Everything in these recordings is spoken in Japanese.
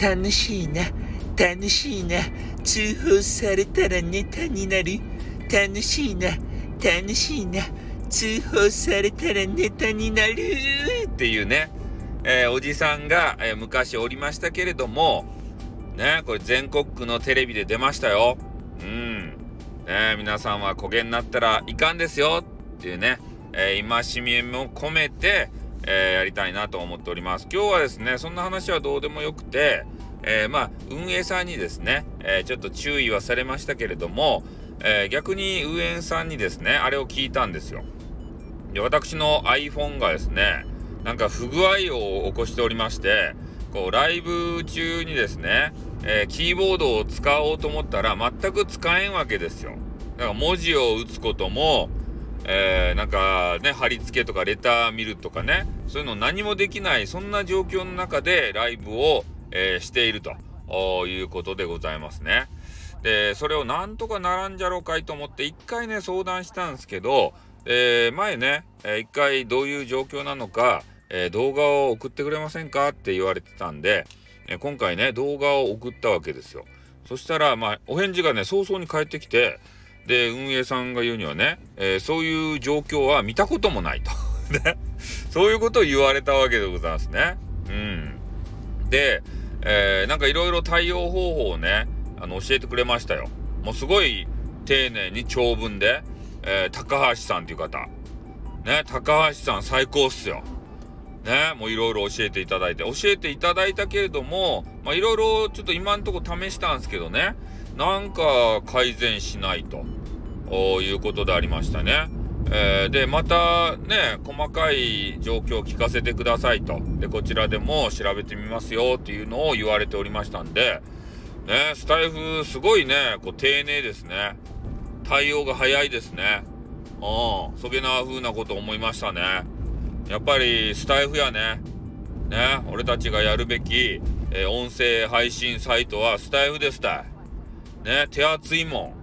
楽しいな、楽しいな、通報されたらネタになる。楽しいな、楽しいな、通報されたらネタになる。っていうね、えー、おじさんが、えー、昔おりましたけれども、ね、これ全国区のテレビで出ましたよ。うん。ね、皆さんは焦げになったらいかんですよっていうね、えー、戒めも込めて、えー、やりたいなと思っております。今日はですね、そんな話はどうでもよくて、えー、まあ、運営さんにですね、えちょっと注意はされましたけれども、え逆に運営さんにですね、あれを聞いたんですよ。で、私の iPhone がですね、なんか不具合を起こしておりまして、こう、ライブ中にですね、えキーボードを使おうと思ったら全く使えんわけですよ。だから文字を打つことも、えー、なんかね、貼り付けとかレター見るとかね、そういうの何もできない、そんな状況の中でライブを、えー、しているということでございますね。で、それをなんとかならんじゃろうかいと思って一回ね、相談したんですけど、えー、前ね、一回どういう状況なのか、え動画を送ってくれませんかって言われてたんで、え今回ね、動画を送ったわけですよ。そしたら、まあ、お返事がね、早々に返ってきて、で、運営さんが言うにはね、え、そういう状況は見たこともないと。ね。そういうことを言われたわけでございますね。うん。で、えー、なんかいろいろ対応方法をね、あの、教えてくれましたよ。もうすごい丁寧に長文で、えー、高橋さんっていう方。ね、高橋さん最高っすよ。ね、もういろいろ教えていただいて、教えていただいたけれども、まあいろいろちょっと今んとこ試したんですけどね、なんか改善しないと。いうことでありましたね。えー、で、またね、細かい状況を聞かせてくださいと。で、こちらでも調べてみますよっていうのを言われておりましたんで、ね、スタイフすごいね、こう丁寧ですね。対応が早いですね。うん、そげな風なこと思いましたね。やっぱりスタイフやね。ね、俺たちがやるべき、えー、音声配信サイトはスタイフですたい。ね、手厚いもん。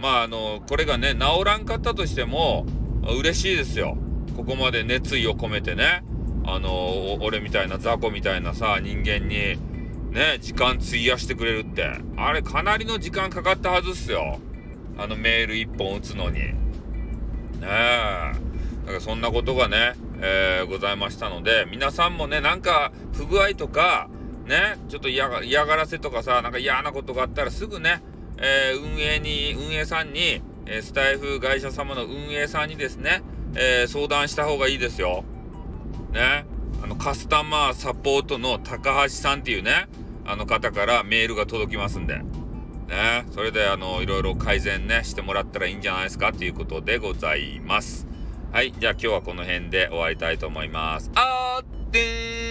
まああのこれがね治らんかったとしても嬉しいですよ。ここまで熱意を込めてね。あの俺みたいな雑魚みたいなさ人間にね時間費やしてくれるって。あれかなりの時間かかったはずっすよ。あのメール1本打つのに。ねえ。だからそんなことがね、えー、ございましたので皆さんもねなんか不具合とかねちょっと嫌がらせとかさなんか嫌なことがあったらすぐねえー、運営に、運営さんに、えスタイフ会社様の運営さんにですね、えー、相談した方がいいですよ。ね。あの、カスタマーサポートの高橋さんっていうね、あの方からメールが届きますんで。ね。それで、あの、いろいろ改善ね、してもらったらいいんじゃないですかっていうことでございます。はい。じゃあ今日はこの辺で終わりたいと思います。あーってー